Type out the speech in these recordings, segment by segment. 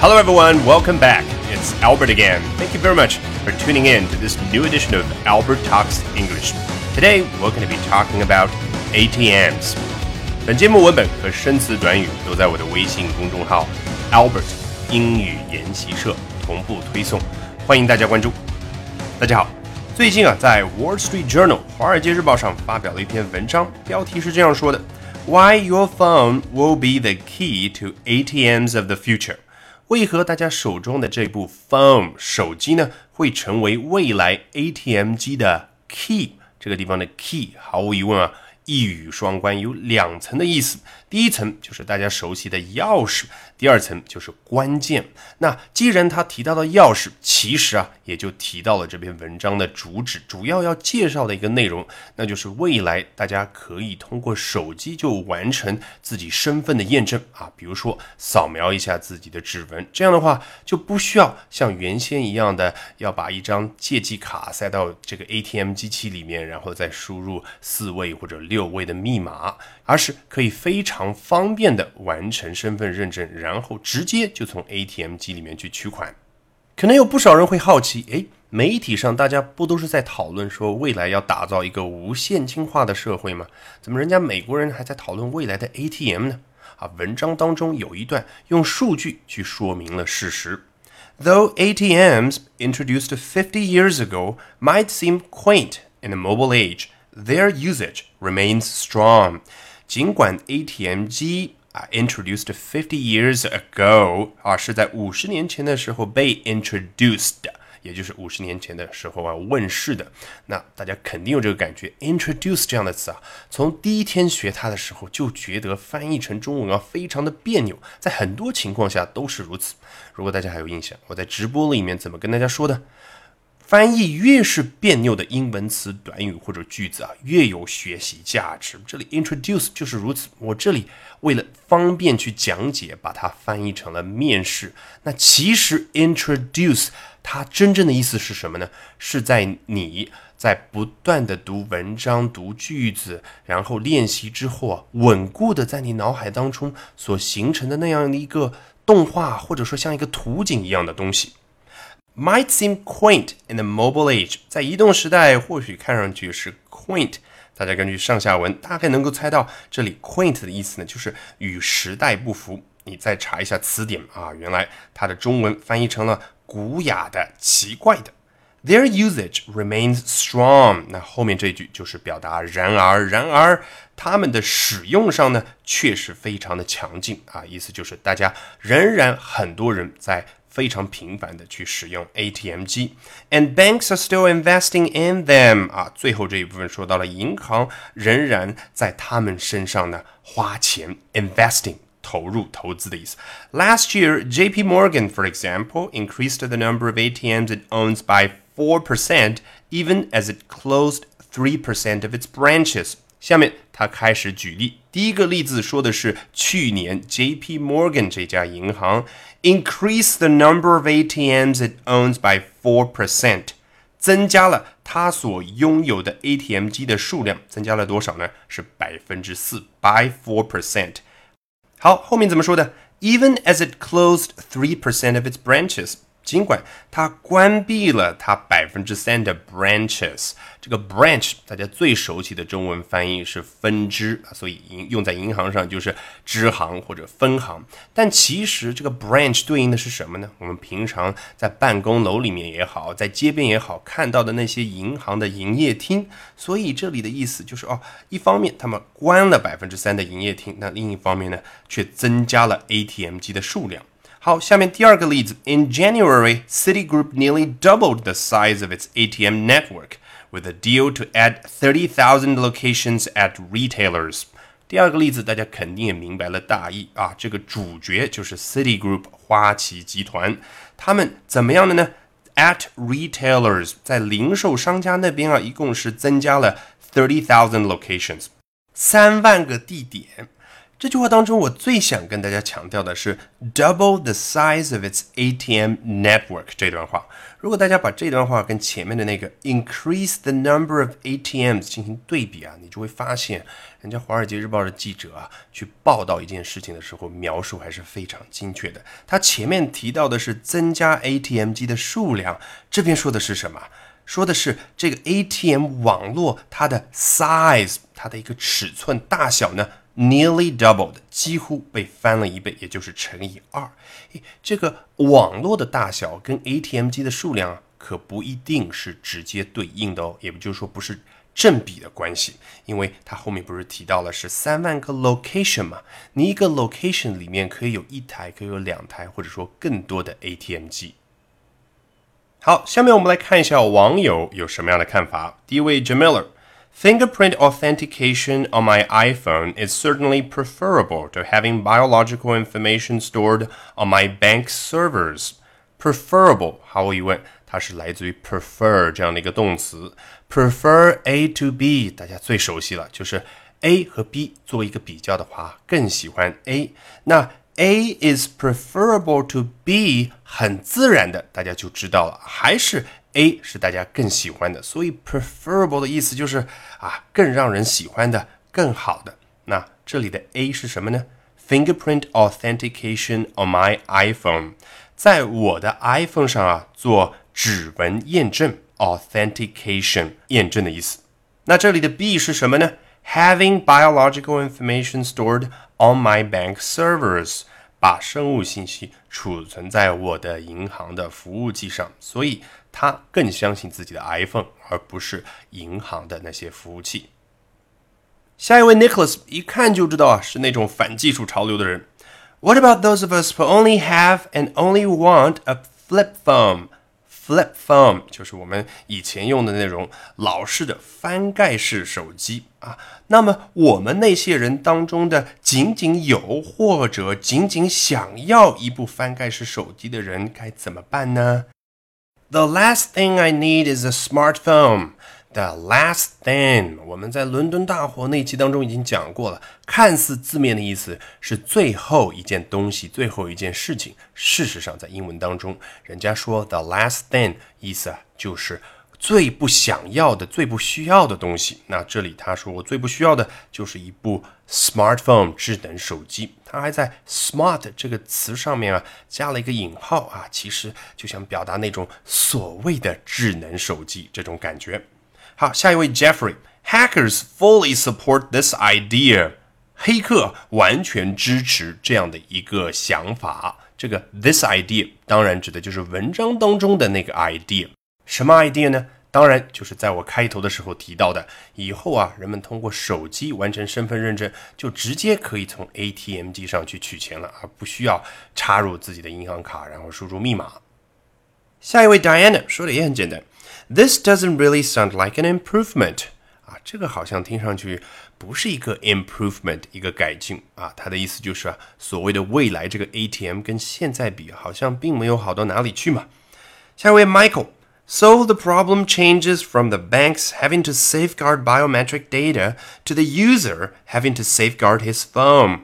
Hello, everyone. Welcome back. It's Albert again. Thank you very much for tuning in to this new edition of Albert Talks English. Today, we're going to be talking about ATMs. 本节目文本和生词短语都在我的微信公众号 Albert 英语研习社同步推送，欢迎大家关注。大家好，最近啊，在 Wall Street Journal 华尔街日报上发表了一篇文章，标题是这样说的：Why your phone will be the key to ATMs of the future。 为何大家手中的这部 phone 手机呢，会成为未来 ATM 机的 key？这个地方的 key 毫无疑问啊，一语双关，有两层的意思。第一层就是大家熟悉的钥匙，第二层就是关键。那既然他提到了钥匙，其实啊，也就提到了这篇文章的主旨，主要要介绍的一个内容，那就是未来大家可以通过手机就完成自己身份的验证啊，比如说扫描一下自己的指纹，这样的话就不需要像原先一样的要把一张借记卡塞到这个 ATM 机器里面，然后再输入四位或者六位的密码，而是可以非常。方便的完成身份认证，然后直接就从 ATM 机里面去取款。可能有不少人会好奇，诶，媒体上大家不都是在讨论说未来要打造一个无现金化的社会吗？怎么人家美国人还在讨论未来的 ATM 呢？啊，文章当中有一段用数据去说明了事实。Though ATMs introduced 50 years ago might seem quaint in the mobile age, their usage remains strong. 尽管 ATM 机啊，introduced fifty years ago 啊，是在五十年前的时候被 introduced，也就是五十年前的时候啊问世的。那大家肯定有这个感觉，introduce 这样的词啊，从第一天学它的时候就觉得翻译成中文啊非常的别扭，在很多情况下都是如此。如果大家还有印象，我在直播里面怎么跟大家说的？翻译越是别扭的英文词、短语或者句子啊，越有学习价值。这里 introduce 就是如此。我这里为了方便去讲解，把它翻译成了面试。那其实 introduce 它真正的意思是什么呢？是在你在不断的读文章、读句子，然后练习之后啊，稳固的在你脑海当中所形成的那样的一个动画，或者说像一个图景一样的东西。Might seem quaint in the mobile age，在移动时代或许看上去是 quaint。大家根据上下文大概能够猜到，这里 quaint 的意思呢，就是与时代不符。你再查一下词典啊，原来它的中文翻译成了古雅的、奇怪的。Their usage remains strong，那后面这句就是表达然而，然而他们的使用上呢，确实非常的强劲啊，意思就是大家仍然很多人在。非常频繁的去使用 ATM 机，and banks are still investing in them 啊，最后这一部分说到了银行仍然在他们身上呢花钱 investing 投入投资的意思。Last year, J.P. Morgan, for example, increased the number of ATMs it owns by four percent, even as it closed three percent of its branches. 下面他开始举例， 第一个例子说的是去年 J.P. Morgan 这家银行 increase the number of ATMs it owns by four percent，增加了它所拥有的 ATM 机的数量，增加了多少呢？是百分之四，by four percent。好，后面怎么说的？Even as it closed three percent of its branches。 尽管它关闭了它百分之三的 branches，这个 branch 大家最熟悉的中文翻译是分支，所以用在银行上就是支行或者分行。但其实这个 branch 对应的是什么呢？我们平常在办公楼里面也好，在街边也好看到的那些银行的营业厅。所以这里的意思就是哦，一方面他们关了百分之三的营业厅，那另一方面呢，却增加了 ATM 机的数量。好，下面第二个例子，In January, Citigroup nearly doubled the size of its ATM network with a deal to add 30,000 locations at retailers。第二个例子，大家肯定也明白了大意啊，这个主角就是 Citigroup 花旗集团，他们怎么样的呢？At retailers，在零售商家那边啊，一共是增加了 thirty thousand locations，三万个地点。 这句话当中，我最想跟大家强调的是 “double the size of its ATM network” 这段话。如果大家把这段话跟前面的那个 “increase the number of ATMs” 进行对比啊，你就会发现，人家《华尔街日报》的记者啊，去报道一件事情的时候，描述还是非常精确的。他前面提到的是增加 ATM 机的数量，这边说的是什么？说的是这个 ATM 网络它的 size，它的一个尺寸大小呢？Nearly doubled，几乎被翻了一倍，也就是乘以二。这个网络的大小跟 ATM 机的数量，可不一定是直接对应的哦，也就是说不是正比的关系，因为它后面不是提到了是三万个 location 嘛？你一个 location 里面可以有一台，可以有两台，或者说更多的 ATM 机。好，下面我们来看一下网友有什么样的看法。第一位 Jamiller。Fingerprint authentication on my iPhone is certainly preferable to having biological information stored on my bank servers. Preferable，毫无疑问，它是来自于 prefer 这样的一个动词。Prefer A to B，大家最熟悉了，就是 A 和 B 做一个比较的话，更喜欢 A。那 A is preferable to B，很自然的，大家就知道了，还是 A 是大家更喜欢的。所以 preferable 的意思就是啊，更让人喜欢的，更好的。那这里的 A 是什么呢？Fingerprint authentication on my iPhone，在我的 iPhone 上啊做指纹验证，authentication 验证的意思。那这里的 B 是什么呢？Having biological information stored on my bank servers。把生物信息储存在我的银行的服务器上，所以他更相信自己的 iPhone，而不是银行的那些服务器。下一位 Nicholas 一看就知道啊，是那种反技术潮流的人。What about those of us who only have and only want a flip phone? Flip phone 就是我们以前用的那种老式的翻盖式手机啊。那么我们那些人当中的仅仅有或者仅仅想要一部翻盖式手机的人该怎么办呢？The last thing I need is a smartphone. The last thing，我们在伦敦大火那期当中已经讲过了。看似字面的意思是最后一件东西、最后一件事情。事实上，在英文当中，人家说 the last thing，意思啊就是最不想要的、最不需要的东西。那这里他说我最不需要的就是一部 smartphone 智能手机。他还在 smart 这个词上面啊加了一个引号啊，其实就想表达那种所谓的智能手机这种感觉。好，下一位 Jeffrey。Hackers fully support this idea。黑客完全支持这样的一个想法。这个 this idea 当然指的就是文章当中的那个 idea。什么 idea 呢？当然就是在我开头的时候提到的，以后啊，人们通过手机完成身份认证，就直接可以从 ATM 机上去取钱了，而不需要插入自己的银行卡，然后输入密码。下一位 Diana 说的也很简单。This doesn't really sound like an improvement 啊，这个好像听上去不是一个 improvement，一个改进啊。它的意思就是啊，所谓的未来这个 ATM 跟现在比，好像并没有好到哪里去嘛。下一位 Michael。So the problem changes from the banks having to safeguard biometric data to the user having to safeguard his phone.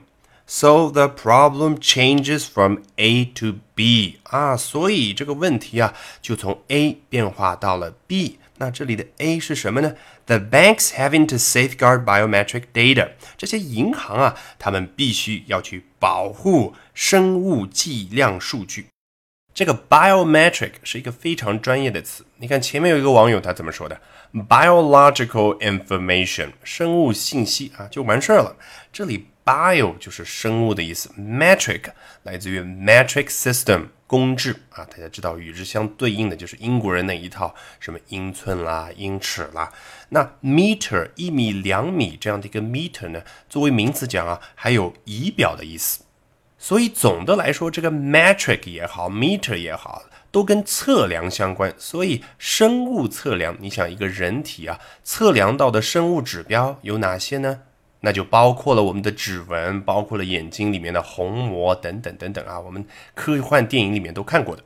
So the problem changes from A to B 啊，所以这个问题啊，就从 A 变化到了 B。那这里的 A 是什么呢？The banks having to safeguard biometric data，这些银行啊，他们必须要去保护生物计量数据。 这个 biometric 是一个非常专业的词。你看前面有一个网友他怎么说的？Biological information，生物信息啊，就完事儿了。这里。Bio 就是生物的意思，metric 来自于 metric system 公制啊，大家知道与之相对应的就是英国人那一套什么英寸啦、英尺啦。那 meter 一米、两米这样的一个 meter 呢，作为名词讲啊，还有仪表的意思。所以总的来说，这个 metric 也好，meter 也好，都跟测量相关。所以生物测量，你想一个人体啊，测量到的生物指标有哪些呢？那就包括了我们的指纹，包括了眼睛里面的虹膜等等等等啊，我们科幻电影里面都看过的。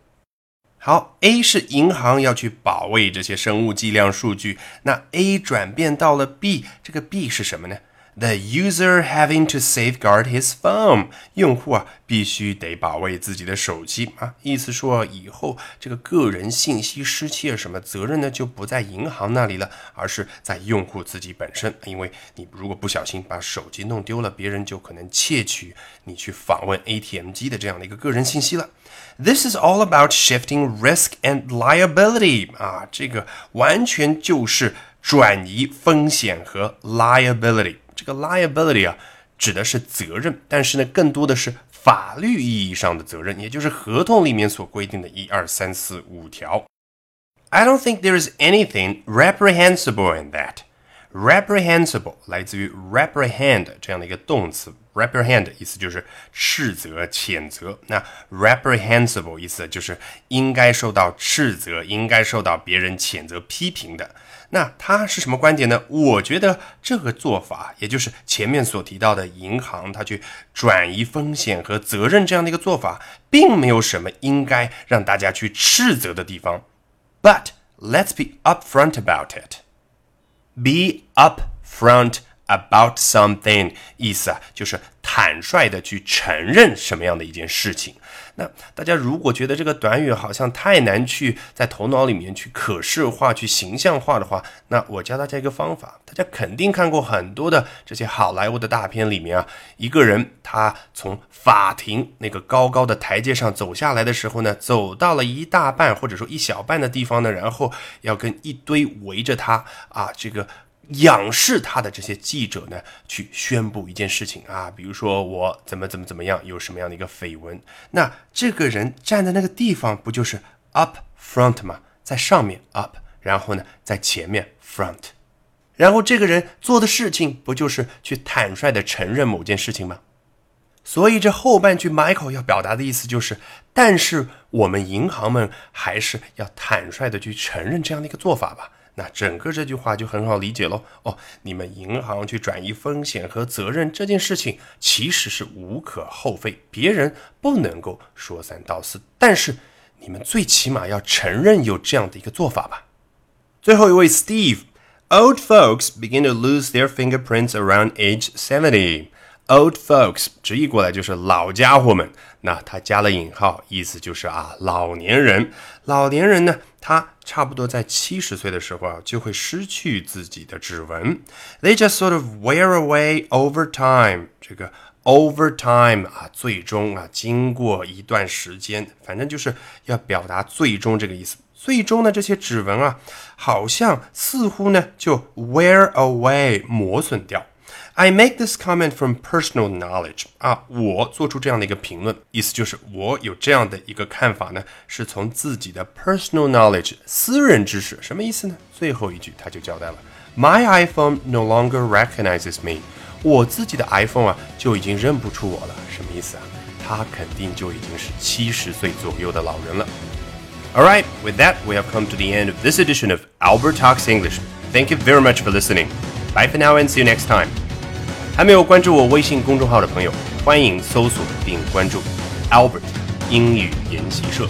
好，A 是银行要去保卫这些生物计量数据，那 A 转变到了 B，这个 B 是什么呢 The user having to safeguard his phone，用户啊必须得保卫自己的手机啊，意思说以后这个个人信息失窃什么责任呢就不在银行那里了，而是在用户自己本身，因为你如果不小心把手机弄丢了，别人就可能窃取你去访问 ATM 机的这样的一个个人信息了。This is all about shifting risk and liability 啊，这个完全就是转移风险和 liability。这个 liability 啊，指的是责任，但是呢，更多的是法律意义上的责任，也就是合同里面所规定的一二三四五条。I don't think there is anything reprehensible in that. Reprehensible 来自于 reprehend 这样的一个动词，reprehend 意思就是斥责、谴责。那 reprehensible 意思就是应该受到斥责、应该受到别人谴责、批评的。那他是什么观点呢？我觉得这个做法，也就是前面所提到的银行他去转移风险和责任这样的一个做法，并没有什么应该让大家去斥责的地方。But let's be upfront about it. Be upfront about something，意思啊就是坦率的去承认什么样的一件事情。那大家如果觉得这个短语好像太难去在头脑里面去可视化、去形象化的话，那我教大家一个方法。大家肯定看过很多的这些好莱坞的大片里面啊，一个人他从法庭那个高高的台阶上走下来的时候呢，走到了一大半或者说一小半的地方呢，然后要跟一堆围着他啊这个。仰视他的这些记者呢，去宣布一件事情啊，比如说我怎么怎么怎么样，有什么样的一个绯闻，那这个人站在那个地方，不就是 up front 吗？在上面 up，然后呢，在前面 front，然后这个人做的事情，不就是去坦率的承认某件事情吗？所以这后半句 Michael 要表达的意思就是，但是我们银行们还是要坦率的去承认这样的一个做法吧。那整个这句话就很好理解喽。哦，你们银行去转移风险和责任这件事情其实是无可厚非，别人不能够说三道四，但是你们最起码要承认有这样的一个做法吧。最后一位 Steve，Old folks begin to lose their fingerprints around age seventy。Old folks 直译过来就是老家伙们，那他加了引号，意思就是啊，老年人。老年人呢，他差不多在七十岁的时候啊，就会失去自己的指纹。They just sort of wear away over time。这个 over time 啊，最终啊，经过一段时间，反正就是要表达最终这个意思。最终呢，这些指纹啊，好像似乎呢，就 wear away 磨损掉。I make this comment from personal knowledge 啊，我做出这样的一个评论，意思就是我有这样的一个看法呢，是从自己的 personal knowledge 私人知识，什么意思呢？最后一句他就交代了，My iPhone no longer recognizes me，我自己的 iPhone 啊就已经认不出我了，什么意思啊？他肯定就已经是七十岁左右的老人了。All right, with that, we have come to the end of this edition of Albert Talks English. Thank you very much for listening. Bye for now and see you next time. 还没有关注我微信公众号的朋友，欢迎搜索并关注 Albert 英语研习社。